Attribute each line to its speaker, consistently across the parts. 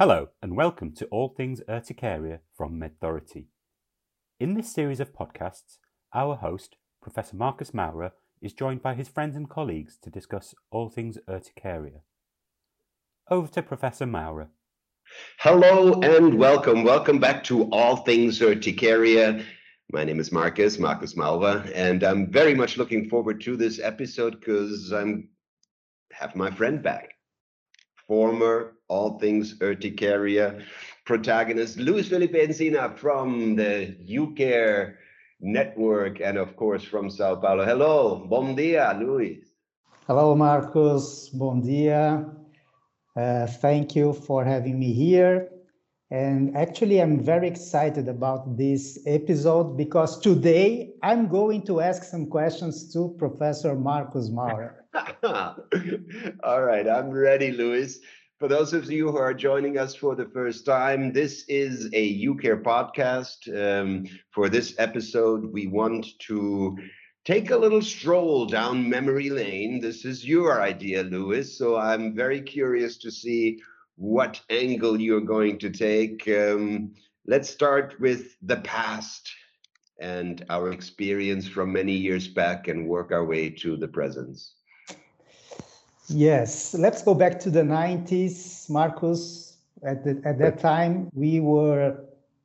Speaker 1: Hello, and welcome to All Things Urticaria from MedThority. In this series of podcasts, our host, Professor Marcus Maurer, is joined by his friends and colleagues to discuss all things urticaria. Over to Professor Maurer.
Speaker 2: Hello and welcome. Welcome back to All Things Urticaria. My name is Marcus, Marcus Maurer, and I'm very much looking forward to this episode because I'm have my friend back. Former All Things Urticaria protagonist Luis Felipe Ensina from the UCare network and of course from Sao Paulo. Hello, bom dia, Luis.
Speaker 3: Hello, Marcos. Bom dia. Uh, thank you for having me here. And actually, I'm very excited about this episode because today I'm going to ask some questions to Professor Marcus Maurer.
Speaker 2: All right, I'm ready, Luis. For those of you who are joining us for the first time, this is a UCare podcast. Um, for this episode, we want to take a little stroll down memory lane. This is your idea, Luis. So I'm very curious to see what angle you're going to take. Um, let's start with the past and our experience from many years back and work our way to the present.
Speaker 3: Yes, let's go back to the 90s, Marcus. At, the, at that time, we were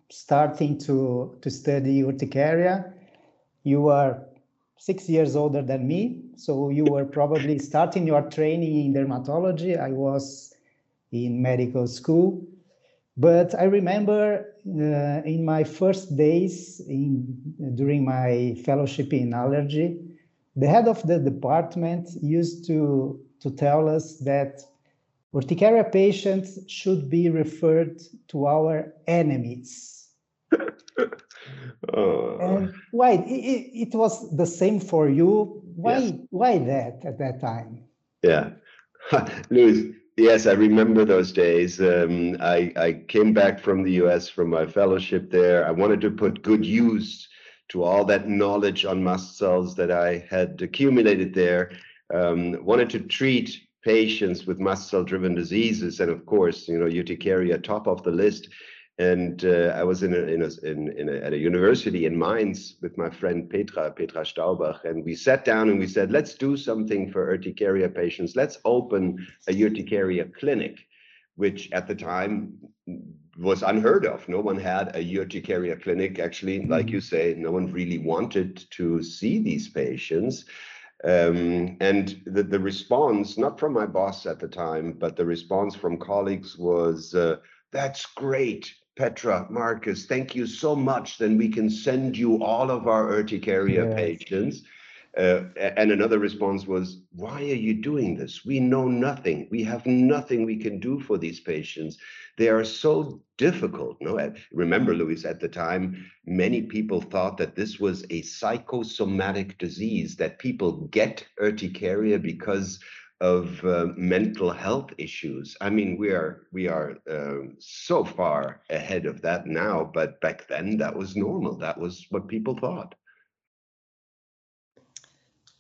Speaker 3: starting to, to study urticaria. You were six years older than me, so you were probably starting your training in dermatology. I was in medical school. But I remember uh, in my first days in, during my fellowship in allergy, the head of the department used to to tell us that urticaria patients should be referred to our enemies. oh. And why? It, it, was the same for you. Why? Yes. Why that at that time?
Speaker 2: Yeah, Luis. Yes, I remember those days. Um, I, I came back from the US from my fellowship there. I wanted to put good use to all that knowledge on mast cells that I had accumulated there um, wanted to treat patients with mast cell driven diseases and of course you know urticaria top of the list. And uh, I was in a, in, a, in, in a, at a university in Mainz with my friend Petra Petra Staubach and we sat down and we said let's do something for urticaria patients. Let's open a urticaria clinic which at the time was unheard of. No one had a urticaria clinic actually. Like mm-hmm. you say no one really wanted to see these patients um, and the, the response, not from my boss at the time, but the response from colleagues was, uh, that's great, Petra, Marcus, thank you so much. Then we can send you all of our urticaria yes. patients. Uh, and another response was, why are you doing this? We know nothing. We have nothing we can do for these patients. They are so difficult. No, remember, Luis, at the time, many people thought that this was a psychosomatic disease, that people get urticaria because of uh, mental health issues. I mean, we are we are uh, so far ahead of that now, but back then that was normal. That was what people thought.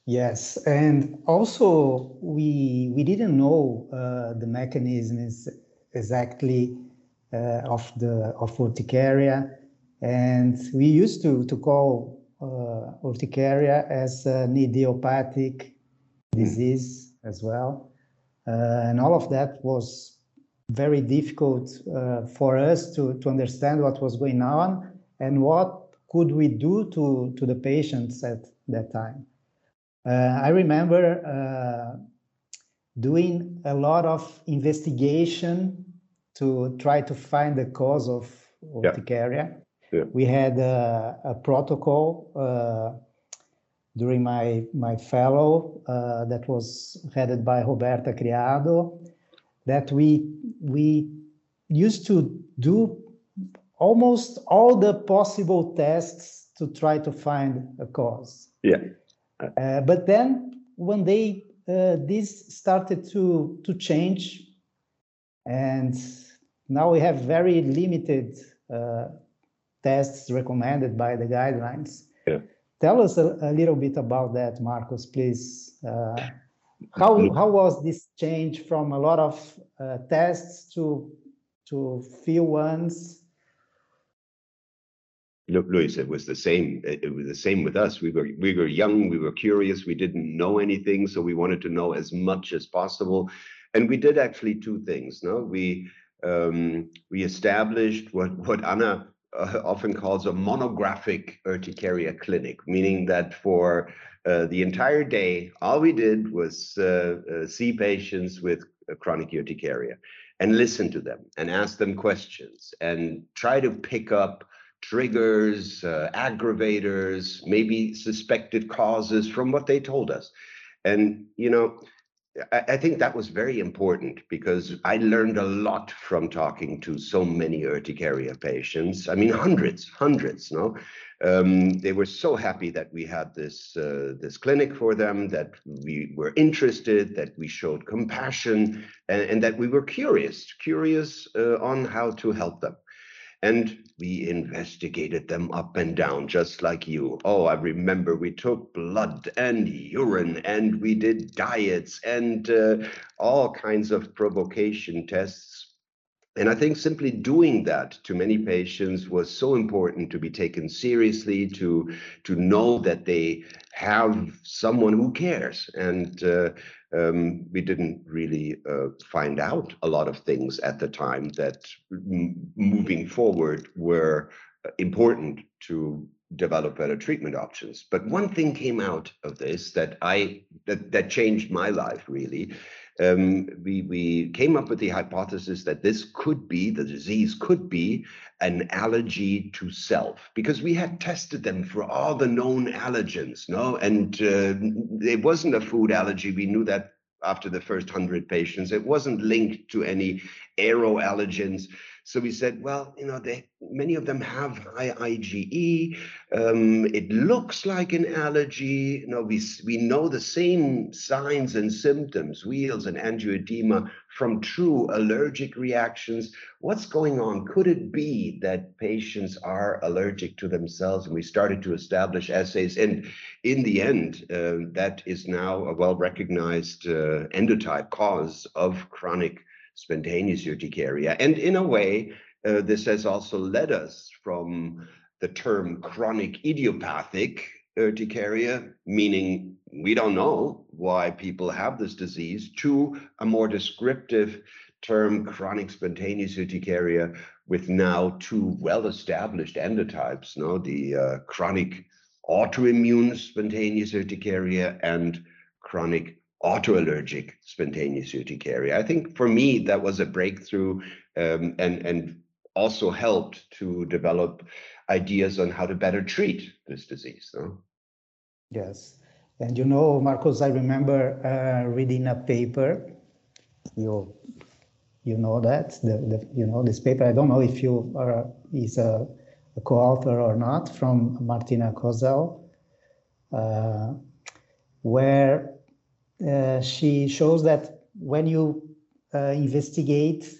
Speaker 3: Yes, and also we we didn't know uh, the mechanisms exactly uh, of the of urticaria, and we used to to call uh, urticaria as an idiopathic disease as well, uh, and all of that was very difficult uh, for us to to understand what was going on and what could we do to to the patients at that time. Uh, I remember uh, doing a lot of investigation to try to find the cause of urticaria. Yeah. Yeah. We had a, a protocol uh, during my my fellow uh, that was headed by Roberta Criado that we we used to do almost all the possible tests to try to find a cause.
Speaker 2: Yeah.
Speaker 3: Uh, but then one day uh, this started to to change, and now we have very limited uh, tests recommended by the guidelines.
Speaker 2: Yeah.
Speaker 3: Tell us a, a, little bit about that, Marcos, please. Uh, how how was this change from a lot of uh, tests to to few ones
Speaker 2: Luis, it was the same. It was the same with us. We were we were young, we were curious, we didn't know anything, so we wanted to know as much as possible. And we did actually two things. No, we um, we established what what Anna uh, often calls a monographic urticaria clinic, meaning that for uh, the entire day, all we did was uh, uh see patients with chronic urticaria and listen to them and ask them questions and try to pick up triggers, uh, aggravators, maybe suspected causes from what they told us. And, you know, I, I, think that was very important because I learned a lot from talking to so many urticaria patients. I mean, hundreds, hundreds, no? Um, they were so happy that we had this uh, this clinic for them, that we were interested, that we showed compassion, and, and that we were curious, curious uh, on how to help them. And we investigated them up and down, just like you. Oh, I remember we took blood and urine and we did diets and uh, all kinds of provocation tests. And I think simply doing that to many patients was so important to be taken seriously, to, to know that they have someone who cares. And uh, um, we didn't really uh, find out a lot of things at the time that moving forward were uh, important to develop better treatment options. But one thing came out of this that I that, that changed my life really. Um, we we came up with the hypothesis that this could be the disease could be an allergy to self because we had tested them for all the known allergens, no, and uh, it wasn't a food allergy. We knew that after the first 100 patients. It wasn't linked to any aeroallergens. So we said, well, you know, they, many of them have high IgE. Um, it looks like an allergy. You know, we, we know the same signs and symptoms, wheals and angioedema from true allergic reactions. What's going on? Could it be that patients are allergic to themselves? And we started to establish assays. And in the end, uh, that is now a well recognized uh, endotype cause of chronic spontaneous urticaria. And in a way, uh, this has also led us from the term chronic idiopathic urticaria, meaning we don't know why people have this disease, to a more descriptive term chronic spontaneous urticaria with now two well-established endotypes, no, the uh, chronic autoimmune spontaneous urticaria and chronic autoallergic spontaneous urticaria. I think for me that was a breakthrough um, and and also helped to develop ideas on how to better treat this disease. No?
Speaker 3: Yes, and you know, Marcos, I remember uh, reading a paper. You you know that the, the you know this paper. I don't know if you are is a, a co-author or not from Martina Kozel, uh, where uh, she shows that when you uh, investigate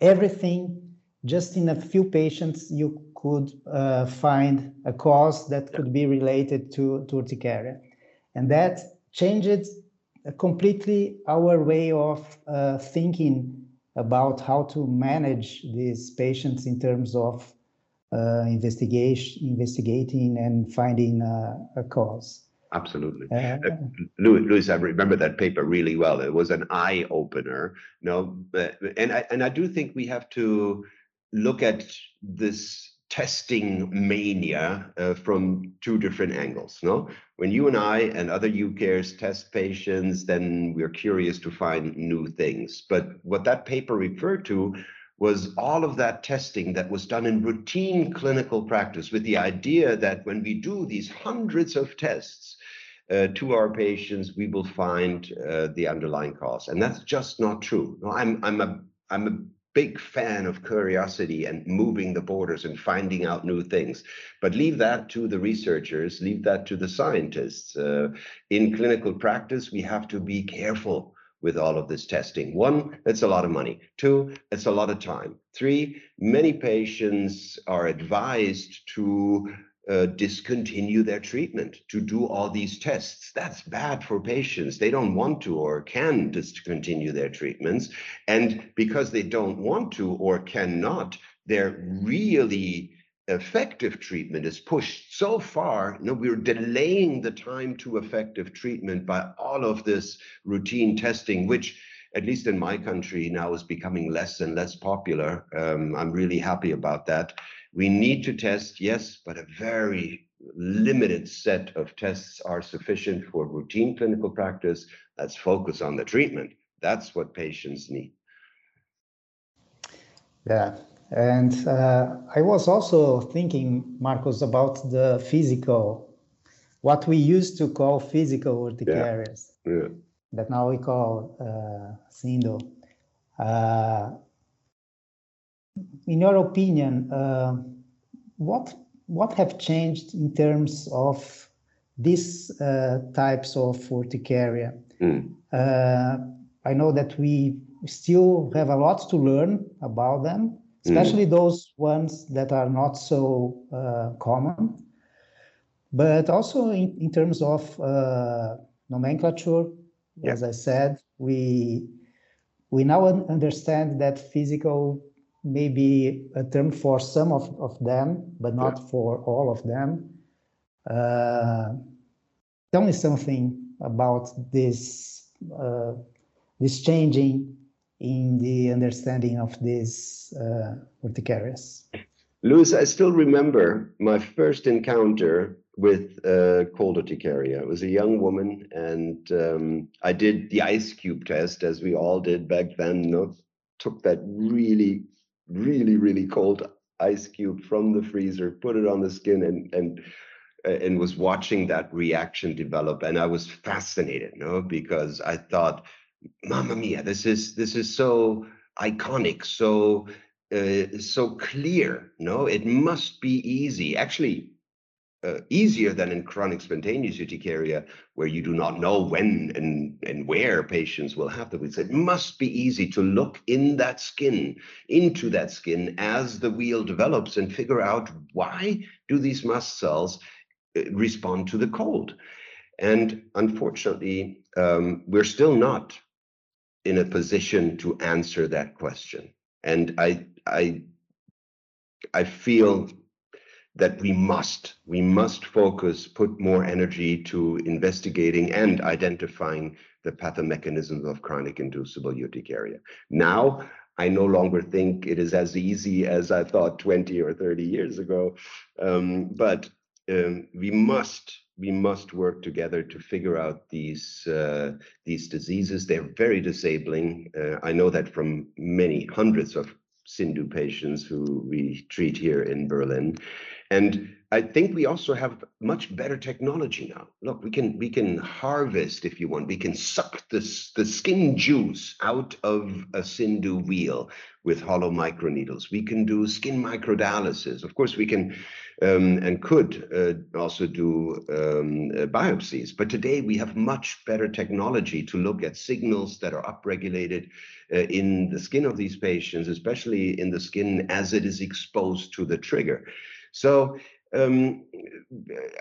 Speaker 3: everything just in a few patients, you could uh, find a cause that could be related to, to urticaria. And that changed completely our way of uh, thinking about how to manage these patients in terms of uh, investigation, investigating and finding a cause.
Speaker 2: Absolutely. Uh, uh Luis, I remember that paper really well. It was an eye opener. no, and I, and I do think we have to look at this testing mania uh, from two different angles. No, when you and I and other UCARES test patients, then we're curious to find new things. But what that paper referred to was all of that testing that was done in routine clinical practice with the idea that when we do these hundreds of tests, to our patients, we will find uh, the underlying cause, and that's just not true. I'm a big fan of curiosity and moving the borders and finding out new things, but leave that to the researchers, leave that to the scientists. Uh, in clinical practice, we have to be careful with all of this testing. One, it's a lot of money. Two, it's a lot of time. Three, many patients are advised to uh, discontinue their treatment to do all these tests. That's bad for patients. They don't want to or can discontinue their treatments. And because they don't want to or cannot, their really effective treatment is pushed so far. You know, we're delaying the time to effective treatment by all of this routine testing, which at least in my country now is becoming less and less popular. Um, I'm really happy about that. We need to test, yes, but a very limited set of tests are sufficient for routine clinical practice. Let's focus on the treatment. That's what patients need.
Speaker 3: Yeah, and uh, I was also thinking, Marcos, about the physical, what we used to call physical urticarias, yeah. yeah. that now we call uh, CIndU. Uh, in your opinion, uh, what what have changed in terms of these uh, types of urticaria? Mm. I know that we still have a lot to learn about them, especially mm. those ones that are not so uh, common, but also in, in terms of uh, nomenclature. Yeah. As I said, we we now understand that physical may be a term for some of, of them, but not yeah. for all of them. Uh, tell me something about this uh, this changing in the understanding of these uh, urticarias.
Speaker 2: Luis, I still remember my first encounter with uh, cold urticaria. I was a young woman, and um, I did the ice cube test, as we all did back then. You know, took that really really, really cold ice cube from the freezer, put it on the skin, and and and was watching that reaction develop. And I was fascinated, know, because I thought, Mamma mia, this is this is so iconic, so uh, so clear. No, it must be easy. Actually, uh, easier than in chronic spontaneous urticaria, where you do not know when and, and where patients will have the It must be easy to look in that skin, into that skin as the wheal develops and figure out why do these mast cells uh, respond to the cold. And unfortunately, um, we're still not in a position to answer that question. And I, I, I feel that we must we must focus put more energy to investigating and identifying the pathomechanisms of chronic inducible urticaria. Now i no longer think it is as easy as i thought 20 or 30 years ago um, but um, we must we must work together to figure out these uh, these diseases. They're very disabling. Uh, i know that from many hundreds of CIndU patients who we treat here in Berlin. And I think we also have much better technology now. Look, we can we can harvest, if you want, we can suck this the skin juice out of a CIndU wheal with hollow microneedles. We can do skin microdialysis. Of course, we can um, and could uh, also do um, uh, biopsies. But today we have much better technology to look at signals that are upregulated uh, in the skin of these patients, especially in the skin as it is exposed to the trigger. So um,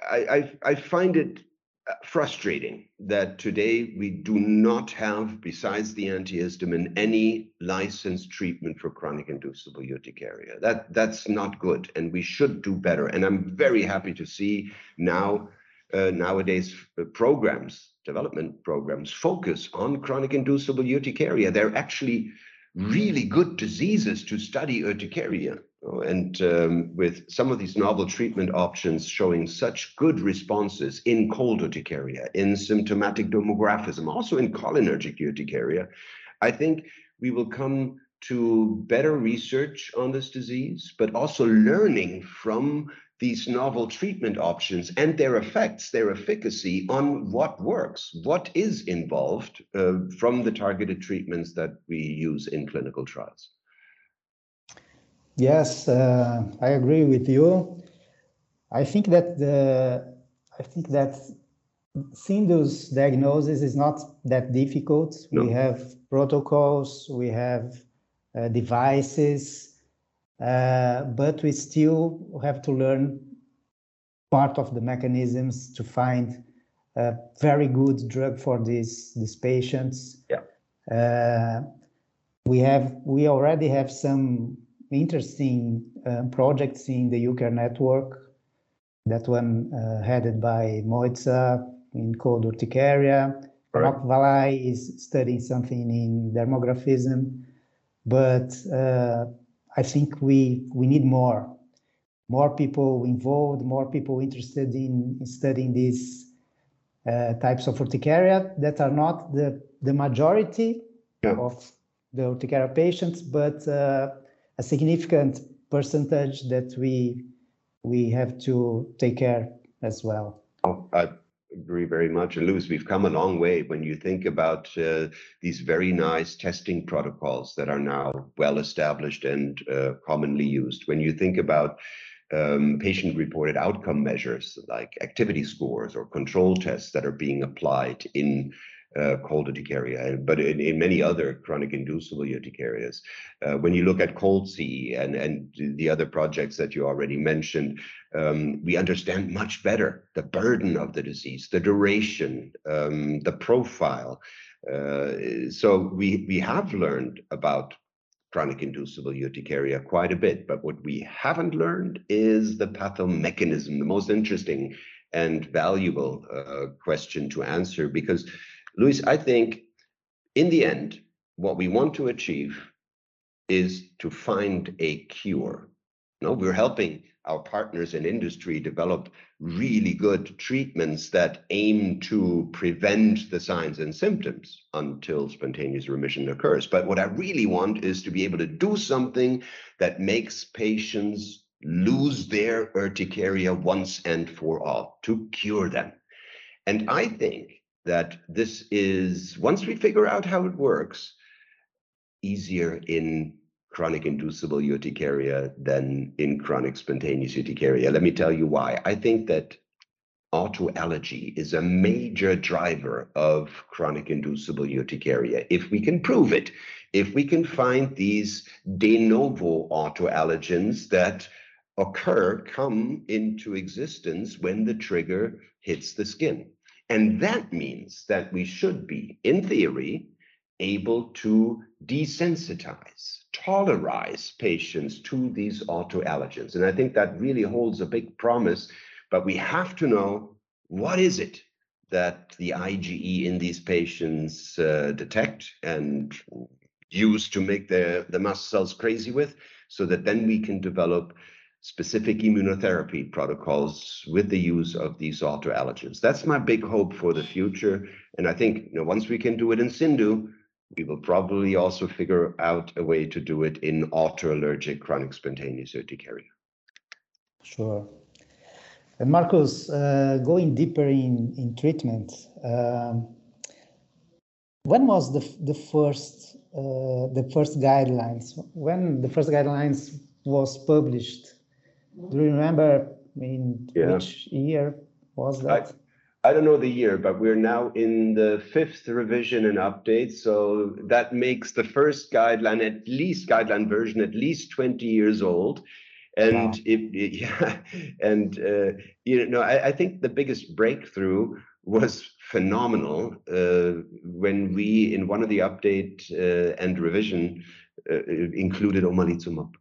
Speaker 2: I, I, I find it uh, frustrating that today we do not have, besides the antihistamine, any licensed treatment for chronic inducible urticaria. That that's not good, and we should do better. And I'm very happy to see now uh, nowadays uh, programs, development programs, focus on chronic inducible urticaria. They're actually really good diseases to study urticaria. And um, with some of these novel treatment options showing such good responses in cold urticaria, in symptomatic dermographism, also in cholinergic urticaria, I think we will come to better research on this disease, but also learning from these novel treatment options and their effects, their efficacy on what works, what is involved uh, from the targeted treatments that we use in clinical trials.
Speaker 3: Yes, uh, I agree with you. I think that the I think that CIndU's diagnosis is not that difficult. No. We have protocols, we have uh, devices, uh, but we still have to learn part of the mechanisms to find a very good drug for these these patients.
Speaker 2: Yeah.
Speaker 3: Uh, we have we already have some interesting uh, projects in the UCARE network. That one uh, headed by Mojca in cold urticaria.
Speaker 2: Right.
Speaker 3: Valai is studying something in dermographism, but uh, I think we we need more, more people involved, more people interested in, in studying these uh, types of urticaria that are not the the majority
Speaker 2: Yeah.
Speaker 3: of the urticaria patients, but uh, a significant percentage that we we have to take care as well.
Speaker 2: Oh, I agree very much. And Louis, we've come a long way when you think about uh, these very nice testing protocols that are now well established and uh, commonly used. When you think about um, patient reported outcome measures like activity scores or control tests that are being applied in uh, cold urticaria, but in, in many other chronic inducible urticarias. Uh, when you look at COLD-C and, and the other projects that you already mentioned, um, we understand much better the burden of the disease, the duration, um, the profile. Uh, so we, we have learned about chronic inducible urticaria quite a bit, but what we haven't learned is the pathomechanism, the most interesting and valuable uh, question to answer because Luis, I think in the end, what we want to achieve is to find a cure. No, we're helping our partners in industry develop really good treatments that aim to prevent the signs and symptoms until spontaneous remission occurs. But what I really want is to be able to do something that makes patients lose their urticaria once and for all, to cure them. And I think that this is, once we figure out how it works, easier in chronic inducible urticaria than in chronic spontaneous urticaria. Let me tell you why. I think that autoallergy is a major driver of chronic inducible urticaria. If we can prove it, if we can find these de novo autoallergens that occur, come into existence when the trigger hits the skin. And that means that we should be, in theory, able to desensitize, tolerize patients to these autoallergens. And I think that really holds a big promise, but we have to know what is it that the IgE in these patients uh, detect and use to make the, the mast cells crazy with, so that then we can develop specific immunotherapy protocols with the use of these autoallergens. That's my big hope for the future. And I think you know, once we can do it in CIndU, we will probably also figure out a way to do it in autoallergic chronic spontaneous urticaria.
Speaker 3: Sure. And Marcus, uh, going deeper in, in treatment, um, when was the, the first uh, the first guidelines? When the first guidelines was published? Do you remember in
Speaker 2: Yeah.
Speaker 3: which year was that?
Speaker 2: I don't know the year, but we're now in the fifth revision and update. So that makes the first guideline, at least guideline version, at least 20 years old. And
Speaker 3: Wow.
Speaker 2: it, it- yeah, and uh, you know, I, I think the biggest breakthrough was phenomenal uh, when we, in one of the update uh, and revision, uh, included omalizumab.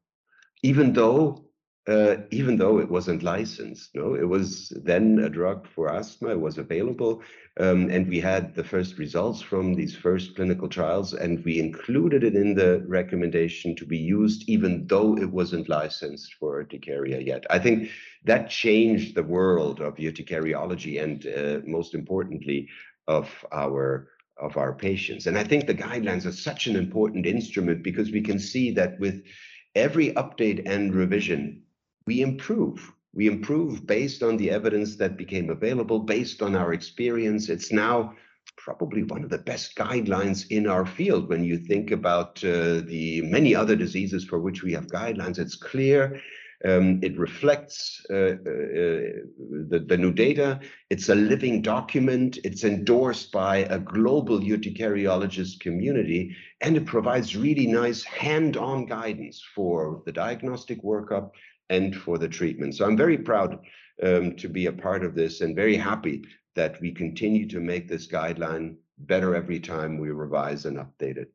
Speaker 2: Even though uh, even though it wasn't licensed. No, it was then a drug for asthma. It was available, um, and we had the first results from these first clinical trials, and we included it in the recommendation to be used, even though it wasn't licensed for urticaria yet. I think that changed the world of urticariology, and uh, most importantly, of our of our patients. And I think the guidelines are such an important instrument because we can see that with every update and revision, we improve. We improve based on the evidence that became available, based on our experience. It's now probably one of the best guidelines in our field when you think about uh, the many other diseases for which we have guidelines. It's clear Um, it reflects uh, uh, the, the new data. It's a living document. It's endorsed by a global urticariologist community, and it provides really nice hand-on guidance for the diagnostic workup and for the treatment. So I'm very proud um, to be a part of this and very happy that we continue to make this guideline better every time we revise and update it.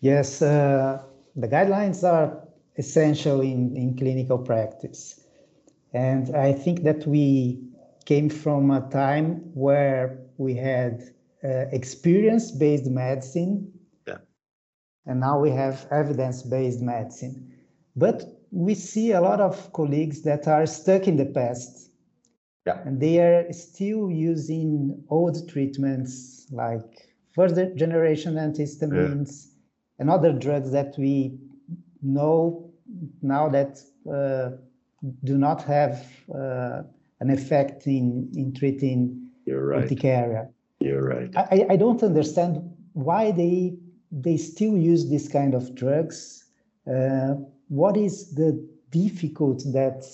Speaker 3: Yes, uh, the guidelines are essential in, in clinical practice. And I think that we came from a time where we had uh, experience based medicine.
Speaker 2: Yeah.
Speaker 3: And now we have evidence based medicine. But we see a lot of colleagues that are stuck in the past.
Speaker 2: Yeah.
Speaker 3: And they are still using old treatments like first generation antihistamines yeah. and other drugs that we know now that uh, do not have uh, an effect in, in treating
Speaker 2: You're right.
Speaker 3: urticaria.
Speaker 2: You're right.
Speaker 3: I, I don't understand why they they still use this kind of drugs. Uh, what is the difficult that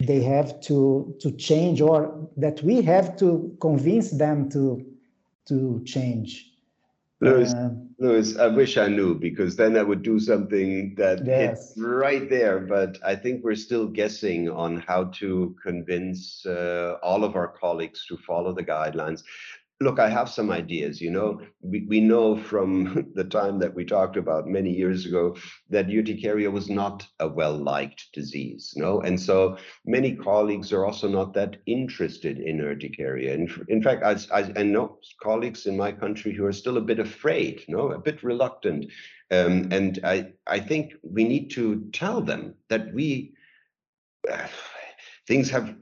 Speaker 3: they have to to change or that we have to convince them to to change
Speaker 2: Louis, uh, Louis, I wish I knew because then I would do something that yes. hits right there. But I think we're still guessing on how to convince uh, all of our colleagues to follow the guidelines. Look, I have some ideas. You know, we, we know from the time that we talked about many years ago that urticaria was not a well liked disease. No, and so many colleagues are also not that interested in urticaria. In, in fact, I, I, I know colleagues in my country who are still a bit afraid, no, a bit reluctant. Um, and I, I think we need to tell them that we uh, things have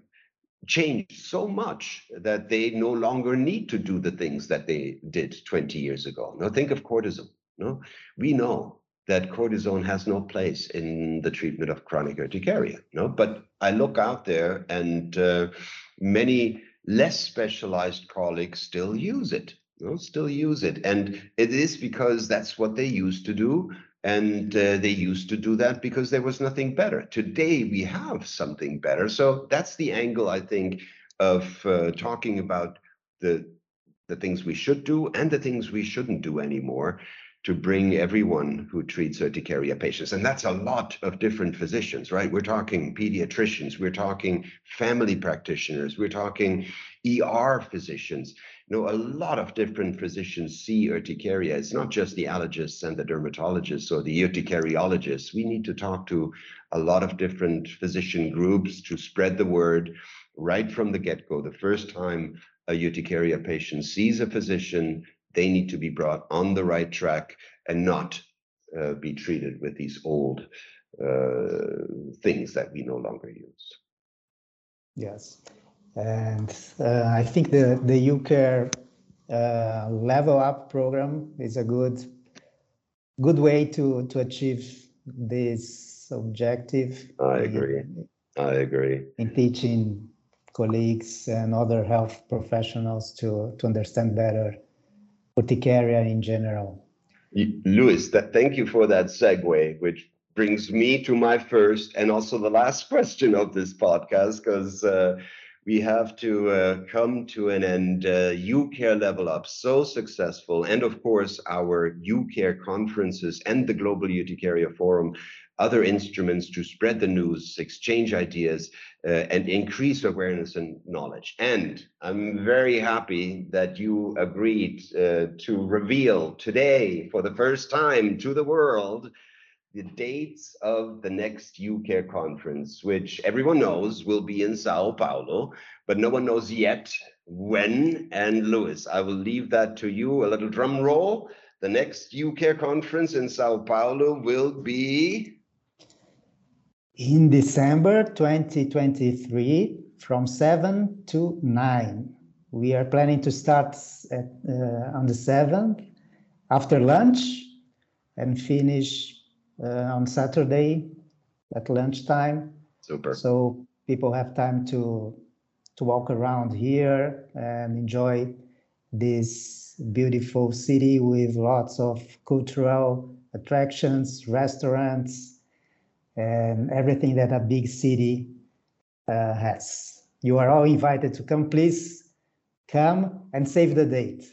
Speaker 2: changed so much that they no longer need to do the things that they did 20 years ago. Now think of cortisone. No, we know that cortisone has no place in the treatment of chronic urticaria. No, but I look out there and uh, many less specialized colleagues still use it. No, still use it, and it is because that's what they used to do. And uh, they used to do that because there was nothing better. Today we have something better. So that's the angle, I think, of uh, talking about the the things we should do and the things we shouldn't do anymore to bring everyone who treats urticaria patients. And that's a lot of different physicians, right? We're talking pediatricians, we're talking family practitioners, we're talking ER physicians you know, a lot of different physicians see urticaria. It's not just the allergists and the dermatologists or the urticariologists. We need to talk to a lot of different physician groups to spread the word right from the get-go. The first time a urticaria patient sees a physician, they need to be brought on the right track and not uh, be treated with these old uh, things that we no longer use.
Speaker 3: Yes. And uh, I think the, the UCare uh, level up program is a good good way to, to achieve this objective.
Speaker 2: I agree. In, I agree.
Speaker 3: In teaching colleagues and other health professionals to, to understand better urticaria in general.
Speaker 2: Luis, that, thank you for that segue, which brings me to my first and also the last question of this podcast, because uh, we have to uh, come to an end. Uh, UCare Level Up, so successful. And of course, our UCare conferences and the Global Urticaria Forum, other instruments to spread the news, exchange ideas, uh, and increase awareness and knowledge. And I'm very happy that you agreed uh, to reveal today, for the first time to the world, the dates of the next UCare conference, which everyone knows will be in Sao Paulo, but no one knows yet when. And Louis, I will leave that to you. A little drum roll. The next UCare conference in Sao Paulo will be
Speaker 3: in December 2023 from 7 to 9. We are planning to start at, uh, on the 7th after lunch and finish uh, on Saturday at lunchtime.
Speaker 2: Super.
Speaker 3: So people have time to to walk around here and enjoy this beautiful city with lots of cultural attractions, restaurants, and everything that a big city uh, has. You are all invited to come. Please come and save the date.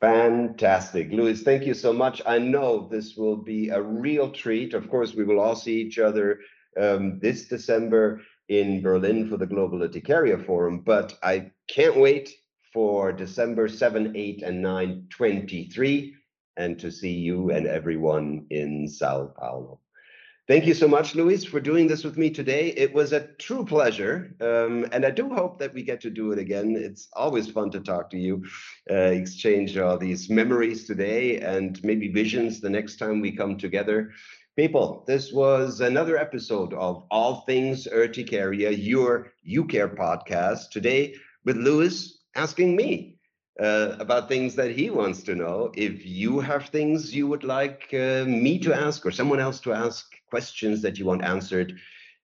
Speaker 2: Fantastic. Luis, thank you so much. I know this will be a real treat. Of course, we will all see each other um, this December in Berlin for the Global Urticaria Forum, but I can't wait for December 7, 8, and 9, 23, and to see you and everyone in Sao Paulo. Thank you so much, Luis, for doing this with me today. It was a true pleasure. Um, and I do hope that we get to do it again. It's always fun to talk to you, uh, exchange all these memories today and maybe visions the next time we come together. People, this was another episode of All Things Urticaria, your UCare podcast. Today with Luis asking me uh, about things that he wants to know. If you have things you would like uh, me to ask or someone else to ask, questions that you want answered,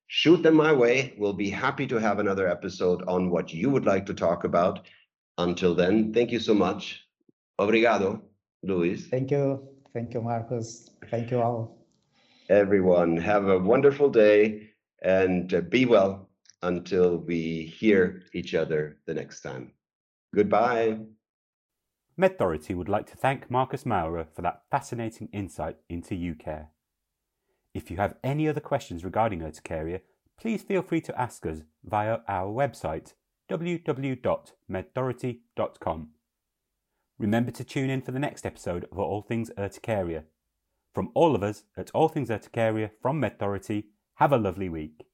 Speaker 2: shoot them my way. We'll be happy to have another episode on what you would like to talk about. Until then, thank you so much. Obrigado, Luis.
Speaker 3: Thank you. Thank you, Marcus. Thank you all.
Speaker 2: Everyone, have a wonderful day and uh, be well until we hear each other the next time. Goodbye.
Speaker 1: MedThority would like to thank Marcus Maurer for that fascinating insight into UCare. If you have any other questions regarding urticaria, please feel free to ask us via our website www.medthority.com. Remember to tune in for the next episode of All Things Urticaria. From all of us at All Things Urticaria from MedThority, have a lovely week.